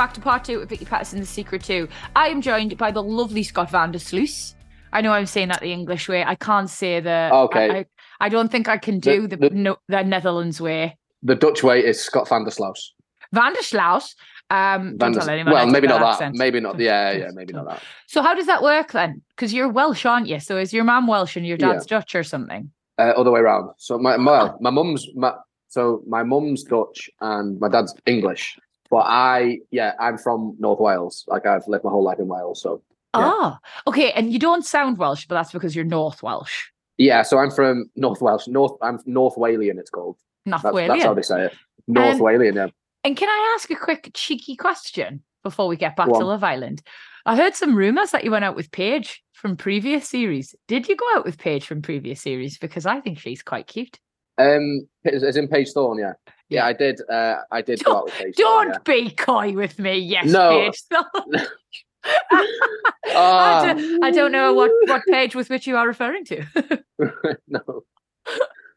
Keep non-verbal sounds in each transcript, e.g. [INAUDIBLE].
Back to part two with Vicky Pattison, The Secret To. I am joined by the lovely Scott van der Sluis. I know I'm saying that the English way. I can't say the. Okay. I, I, I don't think I can do The- the, the- no, the Netherlands way. The Dutch way is Scott van der Slaus. Van der Slaus. Um, Van der- well, maybe not that. accent. Maybe not. Yeah, yeah, [LAUGHS] maybe not that. So how does that work then? Because you're Welsh, aren't you? So is your mum Welsh and your dad's Dutch or something? Uh, other way around. So my well, my mum's my so my mum's Dutch and my dad's English. But I, yeah, I'm from North Wales. Like I've lived my whole life in Wales. So Yeah. Oh, okay. And you don't sound Welsh, but that's because you're North Welsh. yeah, so I'm from North Wales. North, I'm North Walian. It's called. North That's, that's how they say it. North Um, Walian. Yeah. And can I ask a quick cheeky question before we get back Go to on. Love Island? I heard some rumors that you went out with Paige from previous series. Did you go out with Paige from previous series? Because I think she's quite cute. Um, as in Paige Thorne. Yeah. Yeah, I did. Uh, I did go out with Paige. Don't be coy with me. Yes, No. Paige. [LAUGHS] [LAUGHS] I, Ah. don't, I don't know what, what page with which you are referring to. [LAUGHS] no,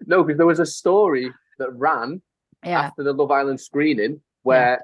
no, because there was a story that ran yeah. after the Love Island screening where,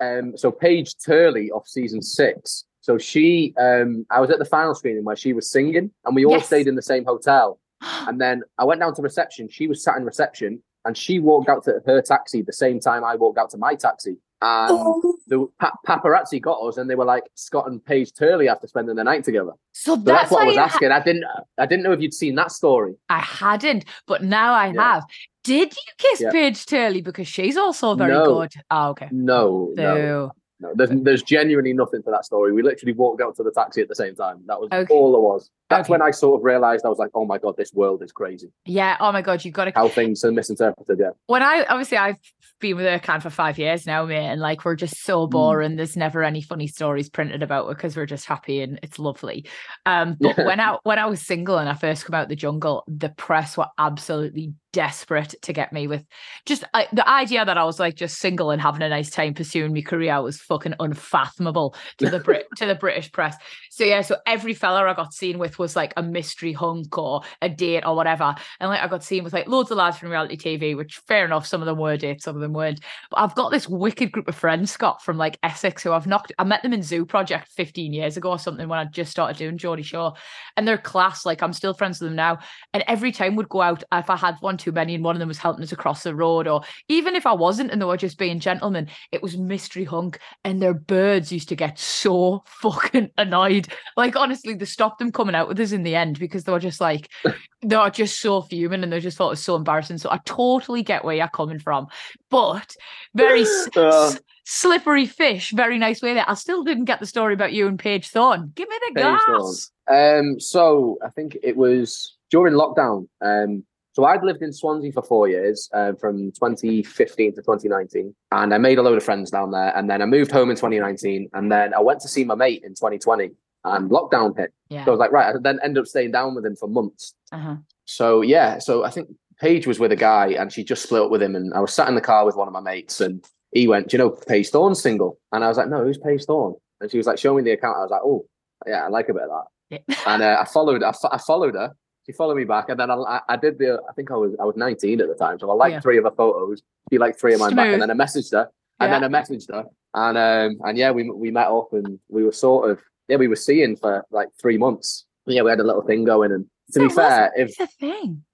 um, so Paige Turley of season six. So she, um, I was at the final screening where she was singing, and we all Yes. stayed in the same hotel. And then I went down to reception. She was sat in reception, and she walked out to her taxi the same time I walked out to my taxi. And Oh. the pa- paparazzi got us, and they were like, "Scott and Paige Turley after spending the night together." So So that's, that's, what I was ha- asking. I didn't, I didn't know if you'd seen that story. I hadn't, but now I Yeah. have. Did you kiss Yeah. Paige Turley because she's also very No. good? Oh, okay. No, no. So No, there's there's genuinely nothing to that story. We literally walked out to the taxi at the same time. That was Okay. all there was. That's Okay. when I sort of realized I was like, oh my god, this world is crazy. yeah. Oh my god, you've got to How things are misinterpreted. Yeah, when I obviously I've been with Ercan for five years now, mate, and like we're just so Mm. boring. There's never any funny stories printed about it because we're just happy and it's lovely. Um, [LAUGHS] but when I when I was single and I first come out the jungle, the press were absolutely desperate to get me with just uh, the idea that I was like just single and having a nice time pursuing my career was fucking unfathomable to the Brit to the British press. So yeah, so every fella I got seen with was like a mystery hunk or a date or whatever. And like I got seen with like loads of lads from reality TV, which fair enough, some of them were dates, some of them weren't. But I've got this wicked group of friends, Scott, from like Essex, who I've knocked. I met them in Zoo Project 15 years ago or something when I just started doing Geordie Shore. And they're class. Like I'm still friends with them now. And every time we'd go out, if I had one too many and one of them was helping us across the road, or even if I wasn't and they were just being gentlemen, it was mystery hunk. And their birds used to get so [LAUGHS] fucking annoyed. Like honestly, they stopped them coming out with us in the end because they were just like, they are just so fuming and they just thought it was so embarrassing. So I totally get where you're coming from. But very Uh. [LAUGHS] s- slippery fish, very nice way there. I still didn't get the story about you and Paige Thorne. Give me the gas. Um, so I think it was during lockdown. Um, so I'd lived in Swansea for four years, um, from 2015 to 2019, and I made a load of friends down there. And then I moved home in 2019, and then I went to see my mate in 2020, and lockdown hit. Yeah. So I was like, right. I then ended up staying down with him for months. Uh-huh. So yeah, so I think Paige was with a guy, and she just split up with him, and I was sat in the car with one of my mates, and he went, "Do you know Paige Thorne's single?" And I was like, "No, who's Paige Thorne?" And she was like, "Show me the account." I was like, "Oh, yeah, I like a bit of that." Yeah. and uh, I [LAUGHS] followed. I, I followed her, she followed me back, and then I, I did the. I think I was I was 19 at the time, so I liked Yeah. three of her photos. She liked three of mine back, and then I messaged her, and Yeah. then I messaged her, and um and yeah, we we met up, and we were sort of yeah, we were seeing for like three months. Yeah, we had a little thing going, and to be That was- fair, if It's a thing.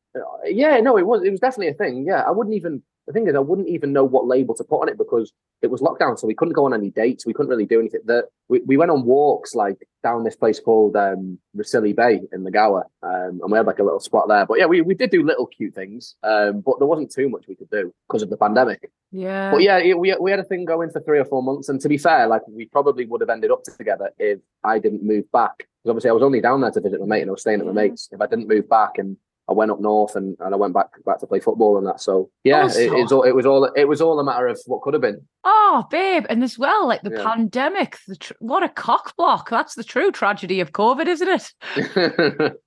yeah, no, it was it was definitely a thing. Yeah, I wouldn't even. The thing is, I wouldn't even know what label to put on it because it was lockdown, so we couldn't go on any dates. We couldn't really do anything. That we we went on walks like down this place called um, Rhossili Bay in the Gower, um, and we had like a little spot there. But yeah, we, we did do little cute things, um, but there wasn't too much we could do because of the pandemic. Yeah. But yeah, it, we we had a thing going for three or four months, and to be fair, like we probably would have ended up together if I didn't move back. Because obviously, I was only down there to visit my mate, and I was staying at my Yeah. mate's. If I didn't move back, and I went up north, and, and I went back back to play football and that, so yeah, oh, it, it's all, it was all it was all a matter of what could have been. Oh, babe, and as well, like the Yeah. pandemic. The tr- what a cock block! That's the true tragedy of COVID, isn't it? [LAUGHS]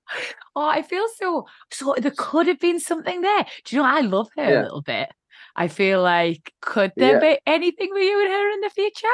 Oh, I feel so. So there could have been something there. Do you know? I love her Yeah. a little bit. I feel like could there Yeah. be anything with you and her in the future?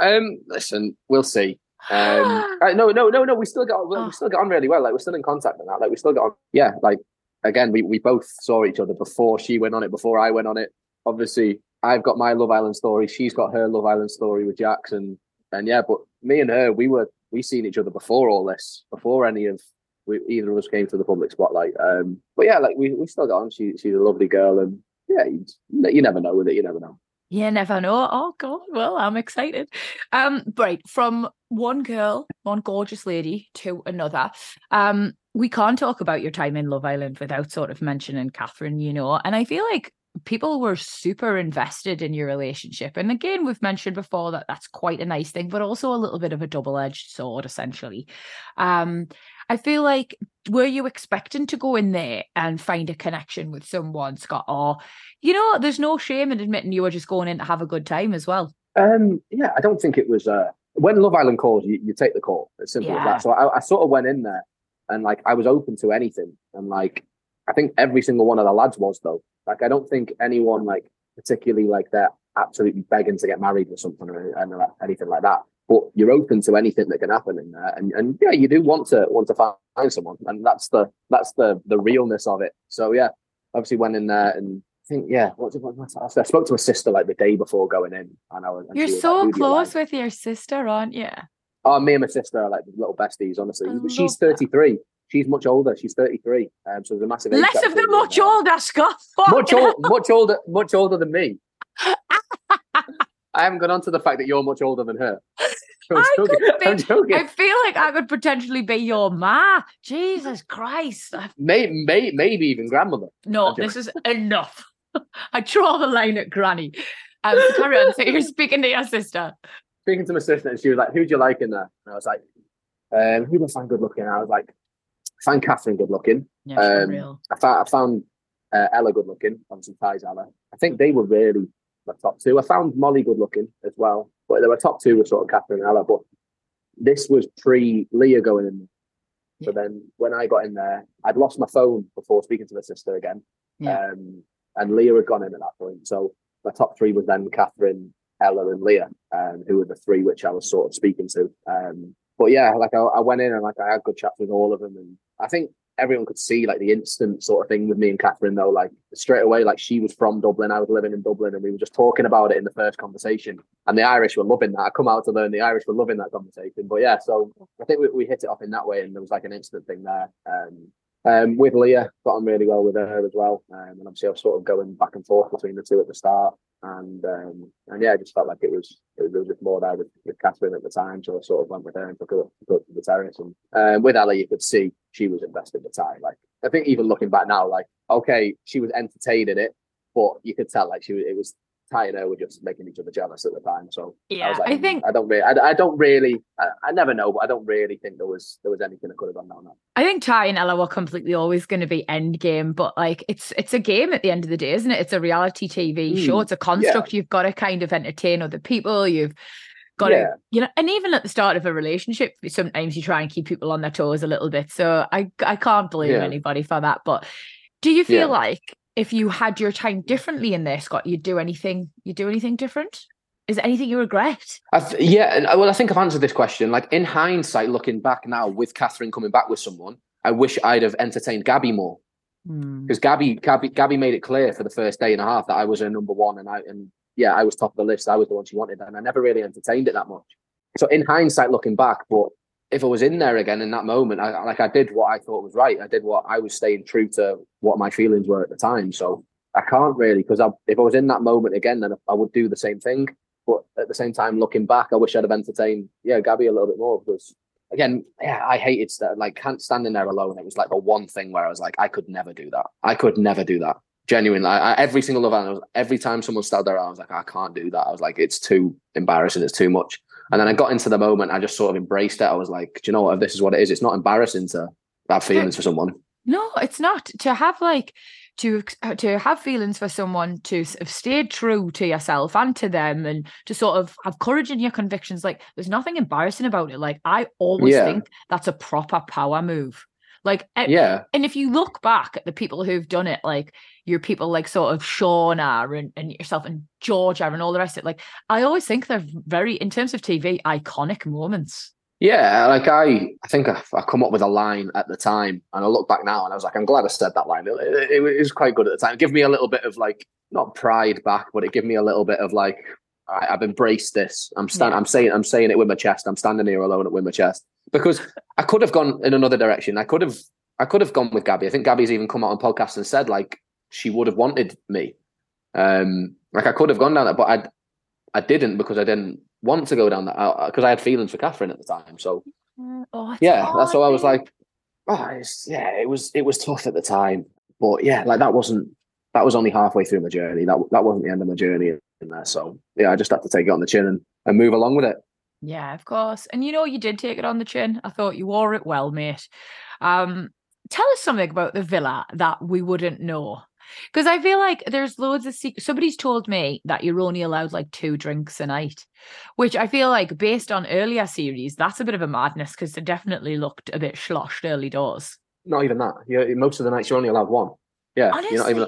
um, listen, we'll see. Um, [GASPS] uh, no, no, no, no. We still got we Oh. still got on really well. Like we're still in contact and that. Like we still got on. Yeah, like again, we we both saw each other before she went on it. Before I went on it. Obviously, I've got my Love Island story. She's got her Love Island story with Jackson. And yeah, but me and her, we were we seen each other before all this, before any of we, either of us came to the public spotlight. Um, but yeah, like we we still got on. She she's a lovely girl, and yeah, you, never know with it. You never know. You never know. Oh God, well, I'm excited. Um, right, from one girl, one gorgeous lady to another. Um, we can't talk about your time in Love Island without sort of mentioning Catherine, you know, and I feel like people were super invested in your relationship. And again, we've mentioned before that that's quite a nice thing, but also a little bit of a double-edged sword, essentially. Um, I feel like were you expecting to go in there and find a connection with someone, Scott, or you know, there's no shame in admitting you were just going in to have a good time as well. Um, yeah, I don't think it was. Uh, when Love Island calls, you, you take the call. It's simple as that. So I, I sort of went in there, and like I was open to anything, and like I think every single one of the lads was though. Like I don't think anyone like particularly like they're absolutely begging to get married or something or and anything like that. But you're open to anything that can happen in there, and and yeah, you do want to want to find someone, and that's the that's the the realness of it. So yeah, obviously went in there and. I think yeah. What, what, what, I spoke to my sister like the day before going in, and I was. and You're she was like, so "Who do you like?" close with your sister, aren't you? Oh, me and my sister are like little besties, honestly. I she's love that. 33. She's much older. She's 33. Um, so there's a massive Less of the them much older, Scott. [LAUGHS] Much, Fucking ol- much older, much older than me. [LAUGHS] I haven't gone on to the fact that you're much older than her. [LAUGHS] [LAUGHS] I joking. could be-. I feel like I could potentially be your ma. Jesus Christ. I- May, may, maybe even grandmother. No, this is [LAUGHS] enough. I draw the line at granny. Um, so carry on. So you're speaking to your sister. Speaking to my sister, and she was like, "Who do you like in there?" And I was like, um, "Who do I find good looking?" I was like, "I find Catherine good looking. Yeah, Um, real. I found I found uh, Ella good looking. Obviously, ties, Ella. I think they were really my top two. I found Molly good looking as well, but they were top two were sort of Catherine and Ella. But this was pre Leah going in. So then when I got in there, I'd lost my phone before speaking to my sister again. Yeah. Um, and Leah had gone in at that point. So my top three was then Catherine, Ella, and Leah, um, who were the three which I was sort of speaking to. Um, but yeah, like I, I went in and like I had good chats with all of them, and I think everyone could see like the instant sort of thing with me and Catherine though, like straight away, like she was from Dublin, I was living in Dublin, and we were just talking about it in the first conversation. And the Irish were loving that. I come out to learn the Irish were loving that conversation. But yeah, so I think we, we hit it off in that way, and there was like an instant thing there. Um, um, with Leah, got on really well with her as well, um, and obviously I was sort of going back and forth between the two at the start, and um, and yeah, I just felt like it was it was, just more there with, with Catherine at the time, so I sort of went with her and took her, up to the terrace. And um, with Ella, you could see she was invested in the time. Like I think even looking back now, like okay, she was entertaining it, but you could tell like she was, it was Ty and her were just making each other jealous at the time. So yeah, I Yeah, was like, I "Mm, think I don't really, I, I don't really, I, I never know, but I don't really think there was there was anything that could have gone down that. I think Ty and Ella were completely always going to be end game, but like it's it's a game at the end of the day, isn't it? It's a reality TV show. Mm, It's a construct. You've got to kind of entertain other people. You've got to, you know, and even at the start of a relationship, sometimes you try and keep people on their toes a little bit. So I I can't blame Yeah. anybody for that. But do you feel Yeah. like if you had your time differently in there, Scott, you'd do anything? You'd do anything different? Is there anything you regret? I th- yeah, and, uh, well, I think I've answered this question. Like in hindsight, looking back now with Catherine coming back with someone, I wish I'd have entertained Gabby more Hmm. because Gabby, Gabby, Gabby made it clear for the first day and a half that I was her number one, and I and yeah, I was top of the list. I was the one she wanted, and I never really entertained it that much. So in hindsight, looking back, but if I was in there again in that moment, I like I did what I thought was right. I did what I was staying true to what my feelings were at the time. So I can't really because if I was in that moment again, then I would do the same thing. But at the same time, looking back, I wish I'd have entertained yeah Gabby a little bit more because again, yeah, I hated st- like can't standing there alone. It was like the one thing where I was like, I could never do that. I could never do that. Genuinely, I, every single event, every time someone started there, I was like, I can't do that. I was like, it's too embarrassing. It's too much. And then I got into the moment. I just sort of embraced it. I was like, do you know what? If this is what it is, it's not embarrassing to have feelings for someone. No, it's not. To have like to uh, to have feelings for someone to have stayed true to yourself and to them and to sort of have courage in your convictions like there's nothing embarrassing about it like i always Yeah. think that's a proper power move like e- Yeah, and if you look back at the people who've done it like your people like sort of shauna and, and yourself and georgia and all the rest of it like i always think they're very in terms of tv iconic moments yeah. Like I, I think I, I come up with a line at the time, and I look back now, and I was like, I'm glad I said that line. It, it, it was quite good at the time. Give me a little bit of like not pride back, but it gave me a little bit of like I, I've embraced this. I'm stand. Yeah. I'm saying. I'm saying it with my chest. I'm standing here alone with my chest because I could have gone in another direction. I could have. I could have gone with Gabby. I think Gabby's even come out on podcast and said like she would have wanted me. Um, like I could have gone down that, but I, I didn't because I didn't want to go down that because I had feelings for Catherine at the time. So oh, it's yeah, that's hard, why I was like, oh, it's, yeah, it was it was tough at the time, but yeah, like that wasn't that was only halfway through my journey. That that wasn't the end of my journey in there. So yeah, I just had to take it on the chin and, and move along with it. Yeah, of course. And you know, you did take it on the chin. I thought you wore it well, mate. Um, tell us something about the villa that we wouldn't know. Because I feel like there's loads of secrets. Somebody's told me that you're only allowed like two drinks a night, which I feel like based on earlier series, that's a bit of a madness because they definitely looked a bit sloshed early doors. Not even that. Yeah, most of the nights you're only allowed one. Yeah, you're not even.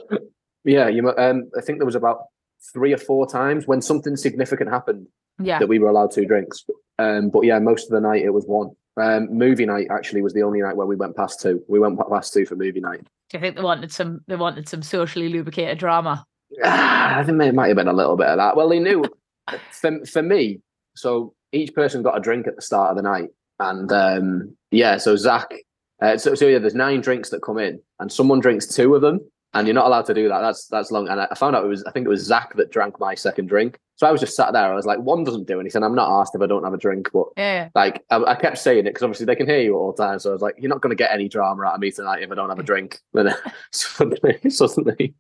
Yeah, you. Um, I think there was about three or four times when something significant happened Yeah. that we were allowed two drinks. Um, but yeah, most of the night it was one. Um, movie night actually was the only night where we went past two. We went past two for movie night. Do you think they wanted some they wanted some socially lubricated drama? Ah, I think it might have been a little bit of that. Well, they knew [LAUGHS] for, for me. So each person got a drink at the start of the night, and um, yeah, so Zach. Uh, so, so yeah, there's nine drinks that come in, and someone drinks two of them, and you're not allowed to do that. That's that's long. And I found out it was I think it was Zach that drank my second drink. So I was just sat there. I was like, one doesn't do anything. I'm not asked if I don't have a drink, but Yeah. like I, I kept saying it because obviously they can hear you at all times. So I was like, you're not going to get any drama out of me tonight if I don't have a drink. [LAUGHS] Then suddenly, [LAUGHS] suddenly,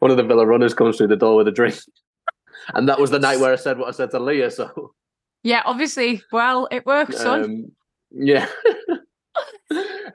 one of the Villa runners comes through the door with a drink, [LAUGHS] and that was the night where I said what I said to Leah. So Yeah, obviously. Well, it works, son. um, yeah,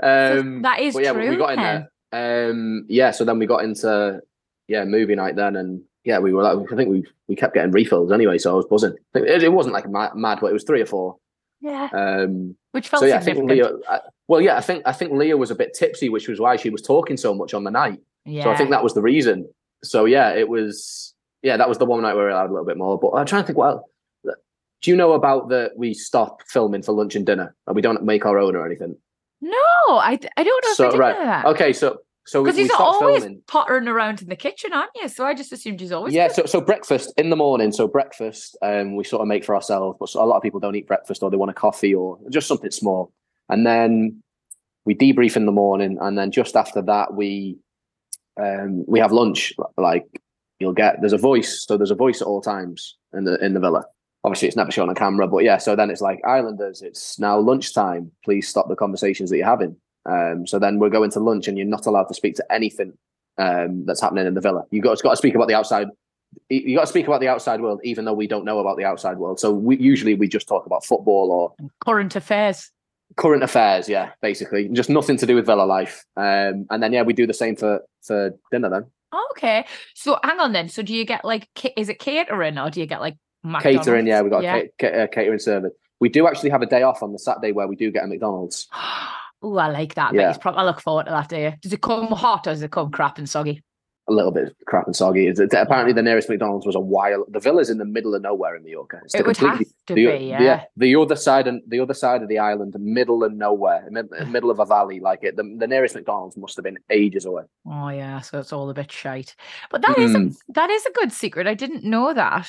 um, that is yeah, true. we got in then. there. Um, yeah, so then we got into yeah movie night then, and yeah, we were like, I think we we kept getting refills anyway, so I was buzzing. It, it wasn't like mad, mad, but it was three or four. Yeah. Um, Which felt so yeah, I think. Leah. I, well, yeah, I think I think Leah was a bit tipsy, which was why she was talking so much on the night. yeah. So I think that was the reason. So yeah, it was. Yeah, that was the one night where we allowed a little bit more. But I'm trying to think. Well, do you know about that? We stop filming for lunch and dinner, and we don't make our own or anything. No, I I don't know So right, okay, so so Because he's always filming. pottering around in the kitchen, aren't you? So I just assumed he's always. Yeah, so so breakfast in the morning. So breakfast, um, we sort of make for ourselves, but so a lot of people don't eat breakfast, or they want a coffee, or just something small. And then we debrief in the morning, and then just after that, we um, we have lunch. Like you'll get there's a voice, so there's a voice at all times in the in the villa. Obviously, it's never shown on camera, but yeah. So then it's like Islanders. It's now lunchtime. Please stop the conversations that you're having. Um, so then we're going to lunch, and you're not allowed to speak to anything um, that's happening in the villa. You got got to speak about the outside. You got to speak about the outside world, even though we don't know about the outside world. So we usually we just talk about football or current affairs. current affairs. Yeah, basically, just nothing to do with villa life. Um, and then yeah, we do the same for for dinner then. Okay, so hang on then. So do you get like is it catering or do you get like Catering, yeah, we got yeah. a ca- uh, catering service. We do actually have a day off on the Saturday where we do get a McDonald's. [GASPS] [GASPS] [GASPS] Oh, I like that. Yeah. Yeah. I look forward to that day. Does it come hot or does it come crap and soggy? a little bit crap and soggy. It's, it's- apparently, the nearest McDonald's was a while. The villa's in the middle of nowhere in Mallorca. It's It would have to the, be, yeah. the other side and the other side of the island, middle of nowhere, mid, middle of a valley. Like it, the, the nearest McDonald's must have been ages away. Oh yeah, so it's all a bit shite. But that is Mm. a that is a good secret. I didn't know that.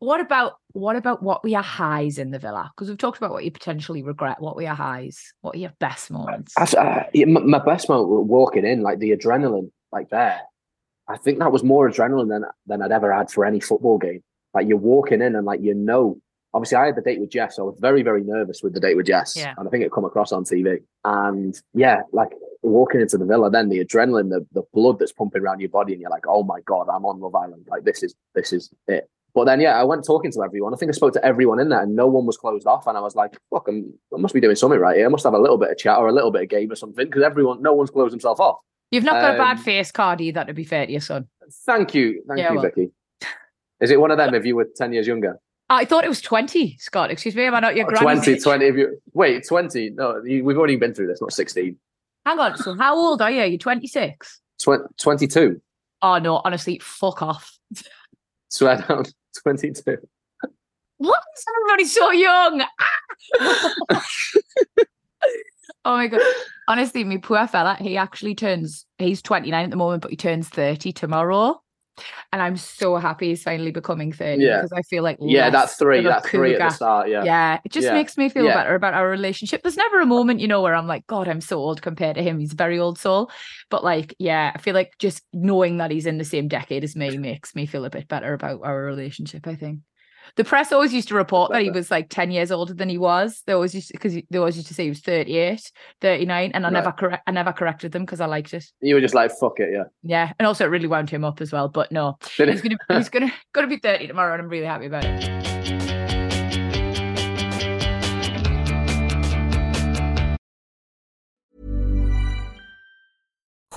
What about what about what were your highs in the villa? Because we've talked about what you potentially regret. What were your highs? What were your best moments? I, I, my best moment was walking in, like the adrenaline, like there. I think that was more adrenaline than than I'd ever had for any football game. Like you're walking in and like you know. Obviously, I had the date with Jess, so I was very, very nervous with the date with Jess, Yeah. and I think it come across on TV. And yeah, like walking into the villa, then the adrenaline, the the blood that's pumping around your body, and you're like, oh my god, I'm on Love Island. Like this is this is it. But then yeah, I went talking to everyone. I think I spoke to everyone in there, and no one was closed off. And I was like, fuck, I'm, I must be doing something right here. I must have a little bit of chat or a little bit of game or something because everyone, no one's closed himself off. You've not got a bad um, face card either, to be fair to your son. Thank you, thank Yeah, you, well. Vicky. Is it one of them if you were ten years younger? I thought it was 20, Scott. Excuse me, am I not your granny's 20, age? [LAUGHS] 20 if you wait, 20. No, you, we've already been through this, not 16. Hang on. So how old are you? You're 26. Tw- 22. Oh no, honestly, fuck off. [LAUGHS] Swear down, [LAUGHS] 22. What is everybody so young? Ah! [LAUGHS] oh my god. Honestly, me poor fella, he actually turns he's 29 at the moment, but he turns 30 tomorrow. And I'm so happy he's finally becoming 30 Yeah. because I feel like Yeah, that's three. That's three at the start. Yeah. Yeah, it just Yeah. makes me feel Yeah. better about our relationship. There's never a moment, you know, where I'm like, God, I'm so old compared to him. He's a very old soul. But like, yeah, I feel like just knowing that he's in the same decade as me makes me feel a bit better about our relationship, I think. The press always used to report that he was like 10 years older than he was. They always used because they always used to say he was 38, 39, and I Right. never correct I never corrected them because I liked it. You were just like, fuck it, yeah. Yeah. And also it really wound him up as well. But no, Did he's it? gonna he's [LAUGHS] gonna gonna be 30 tomorrow and I'm really happy about it.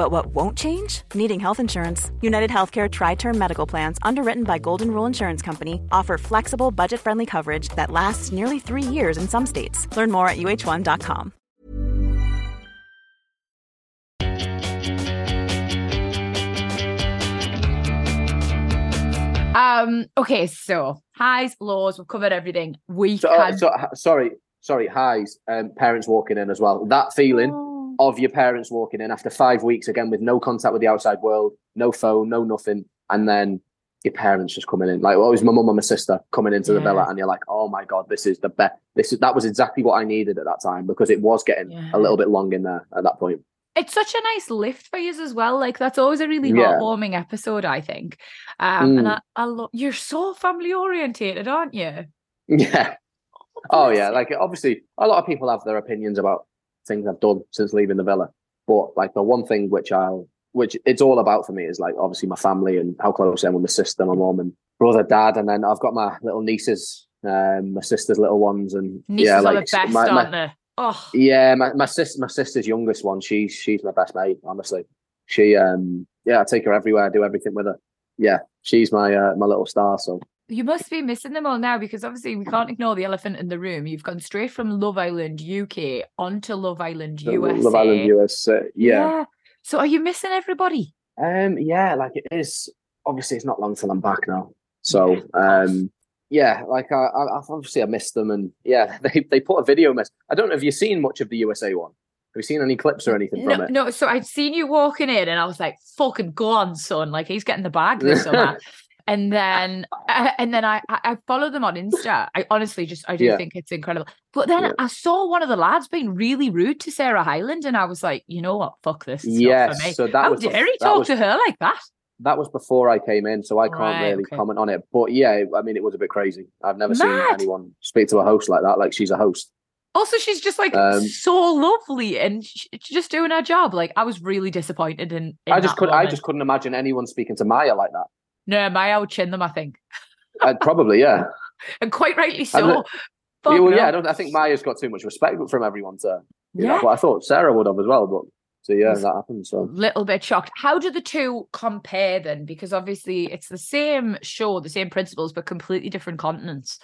But what won't change? Needing health insurance. United Healthcare Tri Term Medical Plans, underwritten by Golden Rule Insurance Company, offer flexible, budget friendly coverage that lasts nearly three years in some states. Learn more at uh1.com. Um, okay, so highs, lows, we've covered everything. We So, uh, can so, sorry, sorry, highs, um, parents walking in as well. That feeling Oh. Of your parents walking in after five weeks again with no contact with the outside world, no phone, no nothing, and then your parents just coming in. Like, was my mum and my sister coming into the villa, and you're like, oh my god, this is the best. This is that was exactly what I needed at that time because it was getting Yeah. a little bit long in there at that point. it's such a nice lift for you as well. Like that's always a really Yeah. heartwarming episode, I think. Um, and Mm. I, I love you're so family orientated, aren't you? [LAUGHS] Yeah. Oh bless yeah, like obviously a lot of people have their opinions about things I've done since leaving the villa. But like the one thing which I'll which it's all about for me is like obviously my family and how close I am with my sister, my mom and brother, dad, and then I've got my little nieces, um, my sister's little ones and Nieces yeah, are like the best, my, my- aren't they? Oh, yeah, my, my sister my sister's youngest one, she's she's my best mate, honestly. She um yeah, I take her everywhere, I do everything with her. Yeah, she's my uh, my little star, so you must be missing them all now because obviously we can't ignore the elephant in the room. You've gone straight from Love Island UK onto Love Island USA. Love Island USA. yeah. So are you missing everybody? Um, yeah, like it is. Obviously, it's not long till I'm back now. So, Yeah, um, yeah, like I, I, obviously I missed them, and yeah, [LAUGHS] they they put a video mess. I don't know. Have you seen much of the USA one? Have you seen any clips or anything from it? no. So I'd seen you walking in, and I was like, "Fucking go on, son! Like he's getting the bag this summer." [LAUGHS] and then, uh, and then I, I follow them on Insta. I honestly just, I do Yeah. think it's incredible. But then Yeah. I saw one of the lads being really rude to Sarah Hyland, and I was like, "You know what? Fuck this. It's Yes, for me." so that How was dare he talk was- to her like that? that was before I came in, so I can't Right, really okay. comment on it. But yeah, I mean, it was a bit crazy. I've never seen anyone speak to a host like that. Like she's a host. Also, she's just like Um, so lovely and she's just doing her job. Like I was really disappointed in. in I just could. I just couldn't imagine anyone speaking to Maya like that. No, Maya would chin them. I think, I'd probably, yeah. [LAUGHS] and quite rightly so. don't- [LAUGHS] yeah, well, yeah. I, don't, I think Maya's got too much respect from everyone to. You know, Yeah. but I thought Sarah would have as well. But so yeah, that happened. So a little bit shocked. How do the two compare then? Because obviously it's the same show, the same principles, but completely different continents.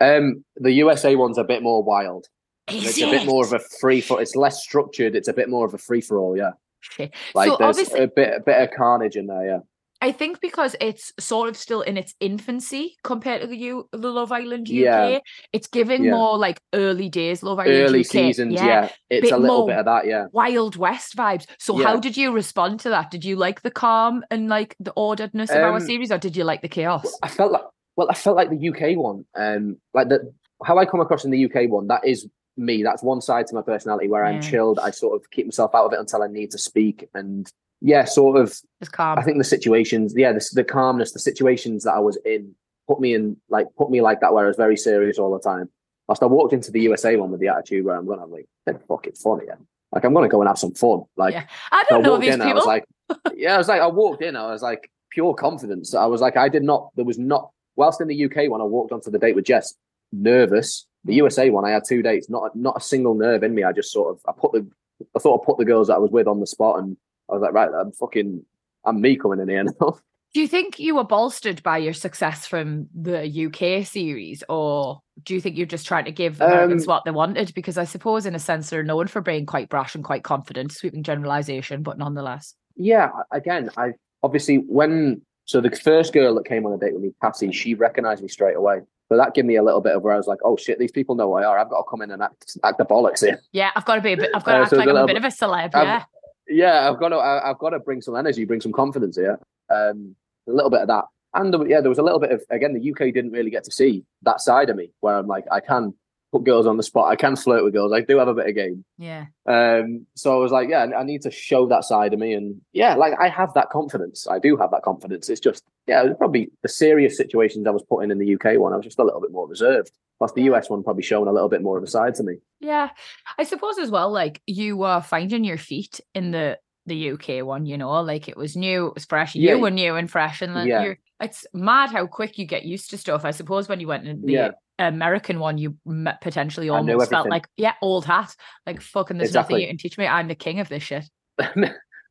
um, the USA one's a bit more wild. Is it's a bit more of a free for. It's less structured. It's a bit more of a free for all. Yeah, Shit. like so there's obviously, a bit a bit of carnage in there. Yeah. I think because it's sort of still in its infancy compared to the U, the Love Island UK, Yeah. it's giving Yeah. more like early days Love Island UK. Early UK. seasons. Yeah, it's bit a little bit of that. Yeah. Wild West vibes. So how did you respond to that? Did you like the calm and like the orderedness of our Um, series, or did you like the chaos? I felt like well, I felt like the UK one. Um, like the how I come across in the UK one. That is me. That's one side to my personality where I'm chilled. I sort of keep myself out of it until I need to speak. And yeah, sort of. Just calm. I think the situations, yeah, the, the calmness, the situations that I was in put me in like put me like that where I was very serious all the time. Whilst I walked into the USA one with the attitude where I'm gonna have like, they're fucking funny. Yeah. Like I'm gonna go and have some fun. Like Yeah. I don't know walked these in, I people. was like, yeah, I was like, I walked in, I was like, pure confidence. I was like, I did not, there was not, whilst in the UK when I walked onto the date with Jess, nervous. The mm. USA one, I had two dates, not not a single nerve in me. I just sort of, I put the, I thought I put the girls that I was with on the spot, and I was like, right, I'm fucking, I'm me coming in here [LAUGHS] now. Do you think you were bolstered by your success from the UK series, or do you think you're just trying to give Americans Um, what they wanted? Because I suppose, in a sense, they're known for being quite brash and quite confident, sweeping generalization, but nonetheless. yeah, again, I obviously when so the first girl that came on a date with me, Cassie, she recognized me straight away. So that gave me a little bit of where I was like, oh shit, these people know who I are. I've got to come in and act, act the bollocks here. Yeah, I've got to be a bit. I've got to Uh, act so like I'm a bit of a celeb. Yeah, yeah, I've got to, I, I've got to bring some energy, bring some confidence here. Um, a little bit of that, and yeah, there was a little bit of again, the UK didn't really get to see that side of me where I'm like, I can put girls on the spot, I can flirt with girls, I do have a bit of game. yeah. Um, so I was like, yeah, I need to show that side of me, and yeah, like I have that confidence. I do have that confidence. It's just, yeah, it was probably the serious situations I was put in in the UK one. I was just a little bit more reserved. Plus, the US one probably showing a little bit more of a side to me. Yeah, I suppose as well. Like you were finding your feet in the the UK one, you know, like it was new, it was fresh. You Yeah. were new and fresh, and like Yeah. you're. It's mad how quick you get used to stuff. I suppose when you went in the Yeah. American one, you potentially almost felt like, yeah, old hat. Like fucking, there's nothing Exactly. you can teach me. I'm the king of this shit. [LAUGHS]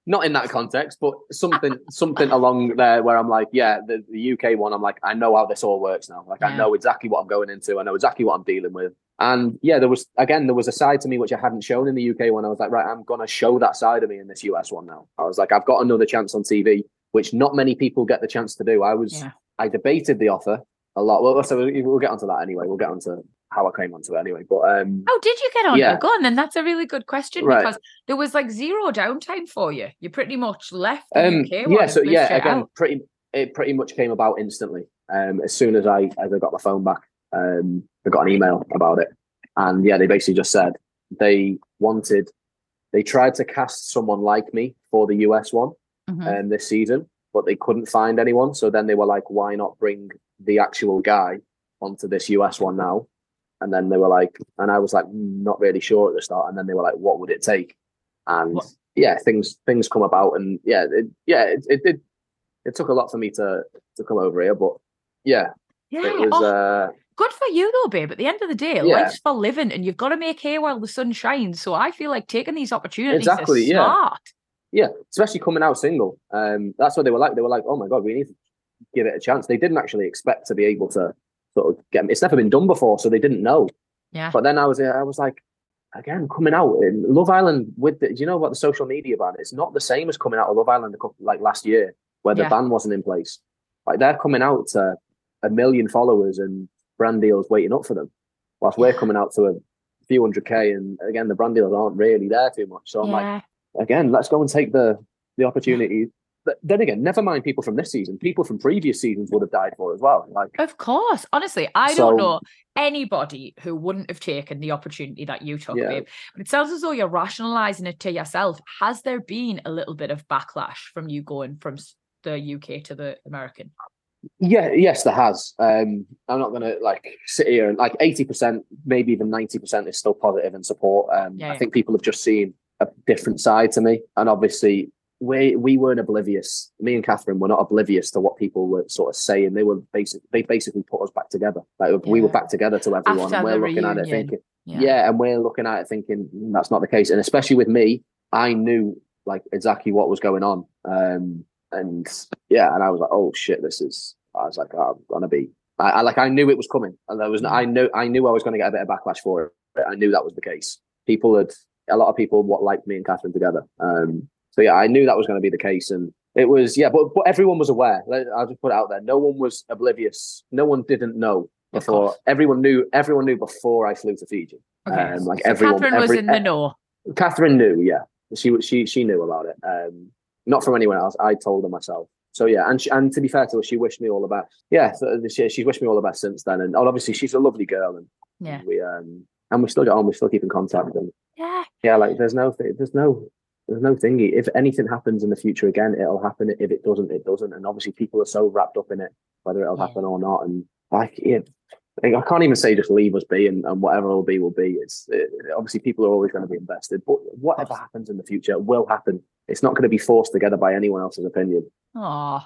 Not in that context, but something, something along there where I'm like, yeah, the, the UK one, I'm like, I know how this all works now. Like, Yeah. I know exactly what I'm going into. I know exactly what I'm dealing with. And yeah, there was again, there was a side to me which I hadn't shown in the UK one. I was like, right, I'm gonna show that side of me in this US one now. I was like, I've got another chance on TV, which not many people get the chance to do. I was, Yeah. I debated the offer a lot. Well, so we'll we'll get onto that anyway. We'll get onto how I came onto it anyway. But um, How did you get on? Yeah. Yeah. Go on, then. That's a really good question Right. because there was like zero downtime for you. You pretty much left the Um, yeah, so yeah, again, out. pretty it pretty much came about instantly. Um, as soon as I as I got my phone back, um, I got an email about it, and yeah, they basically just said they wanted, they tried to cast someone like me for the US one Mhm. um, this season, but they couldn't find anyone. So then they were like, why not bring the actual guy onto this US one now? And then they were like, and I was like, "Mm, not really sure at the start. And then they were like, what would it take? And What- yeah, things things come about, and yeah, it, yeah, it, it did. It took a lot for me to to come over here, but yeah, yeah. it was. oh, uh Good for you though, babe. At the end of the day, Yeah. life's for living and you've got to make hay while the sun shines. So I feel like taking these opportunities Exactly, is yeah. smart. yeah, especially coming out single. Um, that's what they were like. They were like, "Oh my god, we need to give it a chance." They didn't actually expect to be able to sort of get. It's never been done before, so they didn't know. Yeah. But then I was, I was like, again, coming out in Love Island with the, do you know what the social media ban? It's not the same as coming out of Love Island couple, like last year, where the Yeah. ban wasn't in place. Like they're coming out to a million followers and brand deals waiting up for them, whilst we're coming out to a few hundred k, and again, the brand deals aren't really there too much. So I'm like, again, let's go and take the the opportunity. But then again, never mind people from this season. People from previous seasons would have died for as well. Like, Of course. Honestly, I So- don't know anybody who wouldn't have taken the opportunity that you took, Yeah. babe. But it sounds as though you're rationalizing it to yourself. Has there been a little bit of backlash from you going from the UK to the American? Yeah, yes, there has. Um, I'm not gonna like sit here and like 80%, maybe even 90% is still positive and support. Um, Yeah, I yeah. think people have just seen a different side to me, and obviously we we weren't oblivious. Me and Catherine were not oblivious to what people were sort of saying. They were basic. They basically put us back together. Like we were back together to everyone, After and we're looking at it thinking, yeah. and we're looking at it thinking "Mm, that's not the case. And especially with me, I knew like exactly what was going on. Um, and yeah, and I was like, oh shit, this is. I was like, oh, I'm gonna be. I, I like I knew it was coming, and there was. no- I knew I knew I was going to get a bit of backlash for it. I knew that was the case. People had a lot of people what liked me and Catherine together. Um, so yeah, I knew that was going to be the case, and it was yeah. But but everyone was aware. I'll just put it out there. No one was oblivious. No one didn't know before. Everyone knew. Everyone knew before I flew to Fiji. Okay. Um, like so everyone, Catherine was in the know. Catherine knew, yeah. She she she knew about it. Um, not from anyone else. I told her myself. So yeah, and she, and to be fair to her, she wished me all the best. Yeah, so she, she's wished me all the best since then. And obviously, she's a lovely girl, and Yeah. we um and we still get on. We still keep in contact, and Yeah. yeah, like there's no there's no there's no thingy. If anything happens in the future again, it'll happen. If it doesn't, it doesn't. And obviously, people are so wrapped up in it, whether it'll Yeah. happen or not. And like, yeah, I can't even say just leave us be, and, and whatever will be will be. It's it, obviously people are always going to be invested, but whatever happens in the future will happen. It's not going to be forced together by anyone else's opinion. Oh,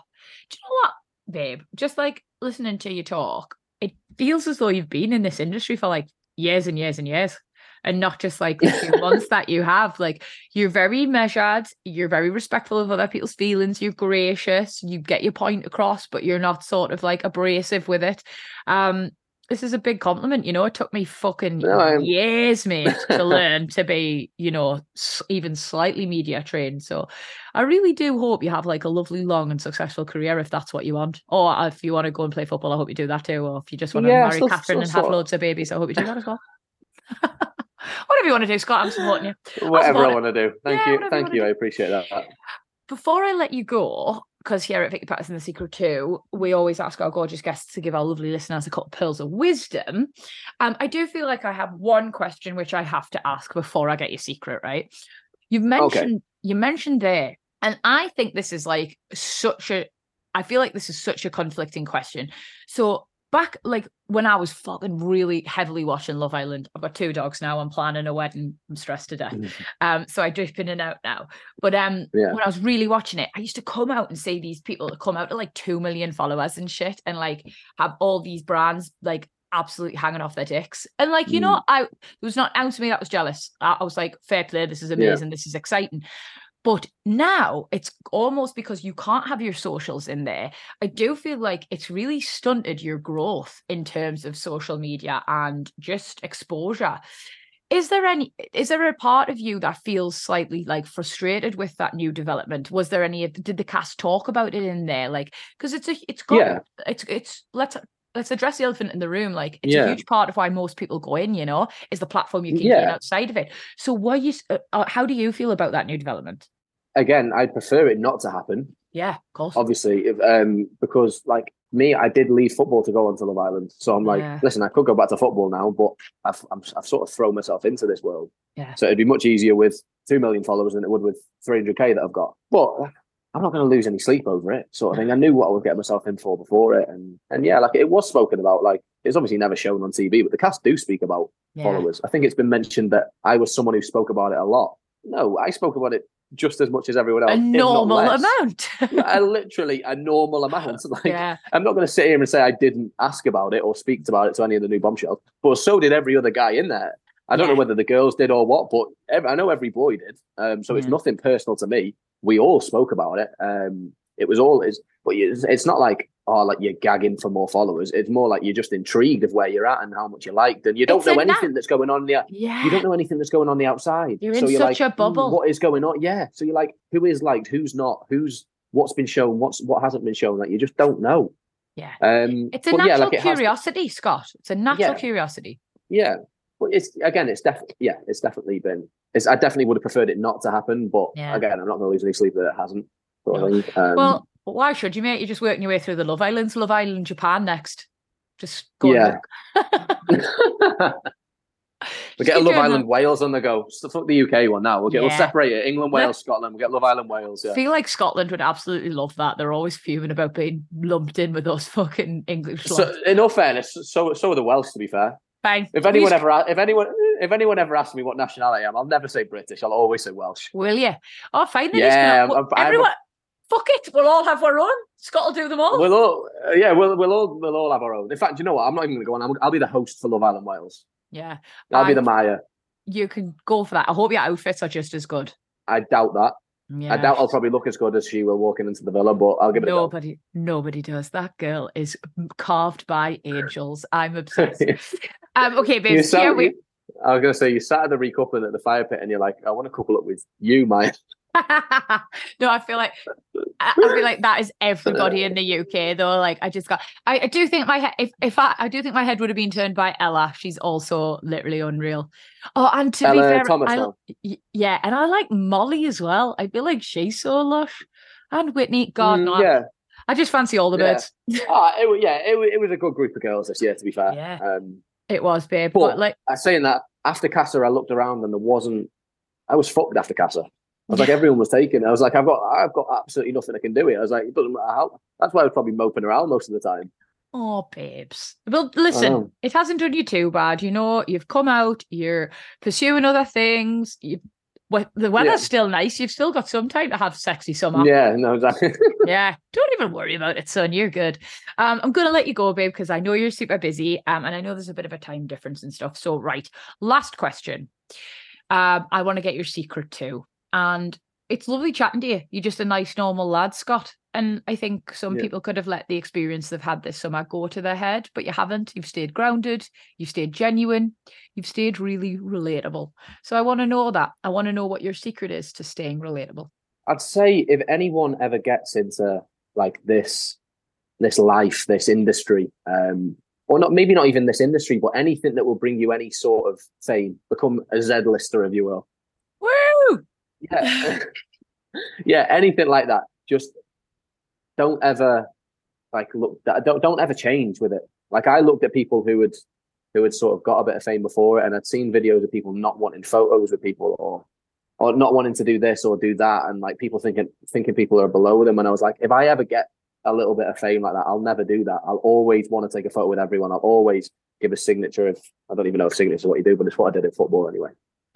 do you know what, babe? Just like listening to you talk, it feels as though you've been in this industry for like years and years and years. And not just like the few months that you have. Like you're very measured, you're very respectful of other people's feelings, you're gracious, you get your point across, but you're not sort of like abrasive with it. Um, this is a big compliment, you know. It took me fucking No, years, mate, to [LAUGHS] learn to be, you know, even slightly media trained. So I really do hope you have like a lovely, long, and successful career if that's what you want. Or if you want to go and play football, I hope you do that too. Or if you just want to Yeah, marry so- Catherine so- and have so- loads of babies, I hope you do that as well. [LAUGHS] Whatever you want to do, Scott, I'm supporting you. Whatever I want to do. Thank Yeah, you, whatever you thank you. I appreciate that. Before I let you go, because here at Vicky Pattison The Secret To, we always ask our gorgeous guests to give our lovely listeners a couple of pearls of wisdom. Um, I do feel like I have one question which I have to ask before I get your secret, right? You've mentioned you mentioned there, and I think this is like such a I feel like this is such a conflicting question. So back like when I was fucking really heavily watching Love Island, I've got two dogs now. I'm planning a wedding. I'm stressed to death. Um, so I drip in and out now. But um, Yeah. when I was really watching it, I used to come out and see these people that come out to like two million followers and shit, and like have all these brands like absolutely hanging off their dicks. And like, you know, I it was not out to me that was jealous. I, I was like, fair play, this is amazing, this is exciting. But now it's almost because you can't have your socials in there. I do feel like it's really stunted your growth in terms of social media and just exposure. Is there any is there a part of you that feels slightly like frustrated with that new development? Was there any did the cast talk about it in there? Like because it's a it's got Yeah. it's it's let's let's address the elephant in the room. Like it's Yeah. a huge part of why most people go in, you know, is the platform you can Yeah. outside of it. So were you uh, uh, how do you feel about that new development? Again, I'd prefer it not to happen. Yeah, of course. obviously, if, um, because like me, I did leave football to go onto Love Island. So I'm like, Yeah. listen, I could go back to football now, but I've, I'm, I've sort of thrown myself into this world. Yeah. So it'd be much easier with 2 million followers than it would with 300k that I've got. But I'm not going to lose any sleep over it, sort of thing. I knew what I was getting myself in for before it. And, and yeah, like it was spoken about. Like it's obviously never shown on TV, but the cast do speak about Yeah. followers. I think it's been mentioned that I was someone who spoke about it a lot. No, I spoke about it just as much as everyone else. A normal amount. a [LAUGHS] literally a normal amount. Like yeah. I'm not going to sit here and say I didn't ask about it or speak about it to any of the new bombshells, but so did every other guy in there. I don't Yeah. know whether the girls did or what, but ev- I know every boy did. Um, so it's nothing personal to me. We all spoke about it. Um, it was all is, but it's, it's not like oh, like you're gagging for more followers. It's more like you're just intrigued of where you're at and how much you liked, and you don't It's know anything that's going on there Yeah. you don't know anything that's going on the outside. You're so in you're such like, a bubble. "Hmm, What is going on? Yeah. So you're like, who is liked? Who's not? Who's what's been shown? What's what hasn't been shown? Like you just don't know. Yeah. Um, It's a natural yeah, like it has- curiosity, Scott. It's a natural Yeah. curiosity. yeah. But it's again, it's definitely yeah, it's definitely been. It's I definitely would have preferred it not to happen, but Yeah. again, I'm not going to lose any sleep that it hasn't. Sort of No. thing. Um, well, why should you, mate? You're just working your way through the Love Islands, Love Island, Japan next. Just go. Yeah. [LAUGHS] [LAUGHS] We get a Love Island Wales on the go. So fuck the UK one now. We'll get Yeah. we'll separate it. England, Wales, Scotland. We'll get Love Island Wales. Yeah. I feel like Scotland would absolutely love that. They're always fuming about being lumped in with those [LAUGHS] fucking English So in all fairness, so so are the Welsh. To be fair, Fine. if anyone ever if anyone if anyone ever asks me what nationality I am, I'll never say British. I'll always say Welsh. Will you? Oh, fine. Then Yeah, yeah, I'm- everyone. Fuck it. We'll all have our own. Scott will do them all. We'll all uh, yeah, we'll we'll all we'll all have our own. In fact, you know what? I'm not even going to go on. I'm, I'll be the host for Love Island Wales. yeah. I'll be the Maya. You can go for that. I hope your outfits are just as good. I doubt that. Yeah. I doubt I'll probably look as good as she will walking into the villa, but I'll give it Nobody, nobody does. That girl is carved by angels. I'm obsessed. a [LAUGHS] go. um, okay, You babes. sat- Here we. I was going to say you sat at the recoupling at the fire pit, and you're like, I want to couple up with you, Maya. [LAUGHS] no, I feel like I I feel like that is everybody in the UK though. Like I just got I, I do think my head if, if I I do think my head would have been turned by Ella. She's also literally unreal. Oh, and to be fair, Thomas I, yeah, and I like Molly as well. I feel like she's so lush. And Whitney, God Mm, no. yeah. I just fancy all the Yeah. birds. [LAUGHS] Ah, it, yeah, it, it was a good group of girls this year, to be fair. Yeah. Um, It was, babe. But- But like I saying that after Casa, I looked around and there wasn't. I was fucked after Casa. I was like, everyone was taken. I was like, I've got, I've got absolutely nothing I can do here. I was like, it doesn't matter how. That's why I was probably moping around most of the time. Oh, babes. Well, listen, it hasn't done you too bad. You know, you've come out, you're pursuing other things. You, well, the weather's Yeah. still nice. You've still got some time to have sexy summer. Yeah, no, exactly. [LAUGHS] Yeah, don't even worry about it, son. You're good. Um, I'm gonna let you go, babe, because I know you're super busy. Um, and I know there's a bit of a time difference and stuff. So, right, last question. Um, I want to get your secret too. And it's lovely chatting to you. You're just a nice, normal lad, Scott. And I think some Yeah. people could have let the experience they've had this summer go to their head, but you haven't. You've stayed grounded, you've stayed genuine, you've stayed really relatable. So I want to know that. I want to know what your secret is to staying relatable. I'd say if anyone ever gets into like this, this life, this industry, um, or not, maybe not even this industry, but anything that will bring you any sort of fame, become a Z lister, if you will. Yeah, [LAUGHS] yeah, anything like that. Just don't ever like look. Don't don't ever change with it. Like I looked at people who had who had sort of got a bit of fame before, and I'd seen videos of people not wanting photos with people or or not wanting to do this or do that, and like people thinking thinking people are below them. And I was like, if I ever get a little bit of fame like that, I'll never do that. I'll always want to take a photo with everyone. I'll always give a signature. If I don't even know if signature is what you do, but it's what I did in football anyway.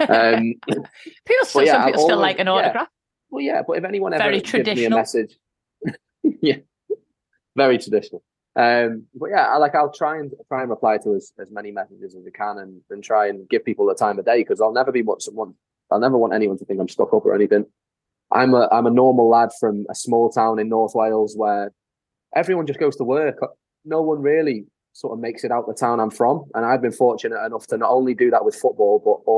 Um, [LAUGHS] People still, yeah, some people still like an yeah. autograph. well, yeah, but if anyone ever Very gives me a traditional. message, [LAUGHS] yeah, very traditional. Um, but yeah, I like I'll try and try and reply to as, as many messages as I can, and, and try and give people the time of day because I'll never be what someone I'll never want anyone to think I'm stuck up or anything. I'm a I'm a normal lad from a small town in North Wales where everyone just goes to work. No one really sort of makes it out the town I'm from, and I've been fortunate enough to not only do that with football, but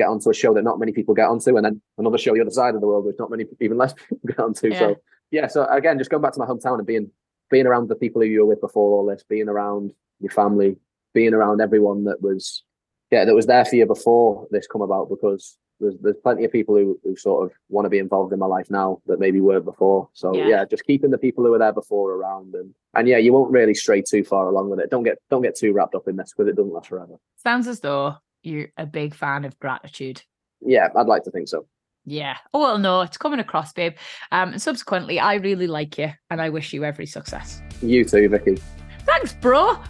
get onto a show that not many people get onto, and then another show the other side of the world, which not many even less [LAUGHS] people get onto. Yeah. So yeah, so again, just going back to my hometown and being being around the people who you were with before all this, being around your family, being around everyone that was yeah that was there for you before this come about because there's there's plenty of people who, who sort of want to be involved in my life now that maybe weren't before. So Yeah. yeah. just keeping the people who were there before around and and yeah, you won't really stray too far along with it. Don't get don't get too wrapped up in this because it doesn't last forever. Sounds as though you're a big fan of gratitude. Yeah, I'd like to think so. Yeah. Oh well, no, it's coming across, babe. Um, and subsequently, I really like you, and I wish you every success. You too, Vicky. Thanks, bro. [LAUGHS]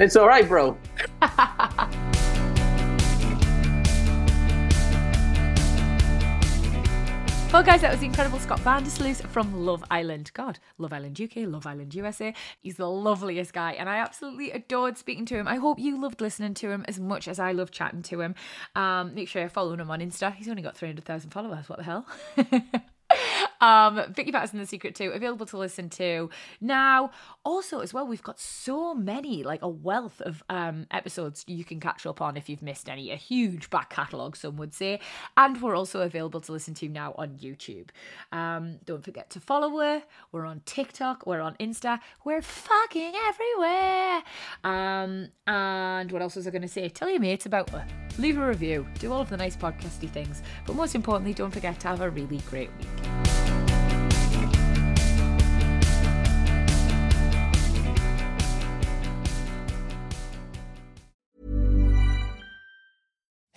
It's all right, bro. Well, guys, that was the incredible Scott van-der-Sluis from Love Island. God, Love Island UK, Love Island USA. He's the loveliest guy, and I absolutely adored speaking to him. I hope you loved listening to him as much as I love chatting to him. Um, make sure you're following him on Insta. He's only got 300,000 followers. What the hell? [LAUGHS] um Vicky Pattison the Secret To available to listen to. Now also as well we've got so many like a wealth of um episodes you can catch up on if you've missed any. A huge back catalogue some would say. And we're also available to listen to now on YouTube. Um don't forget to follow her. We're on TikTok. We're on Insta. We're fucking everywhere. Um and what else was I going to say? Tell your mates about her. Leave a review. Do all of the nice podcasty things. But most importantly don't forget to have a really great week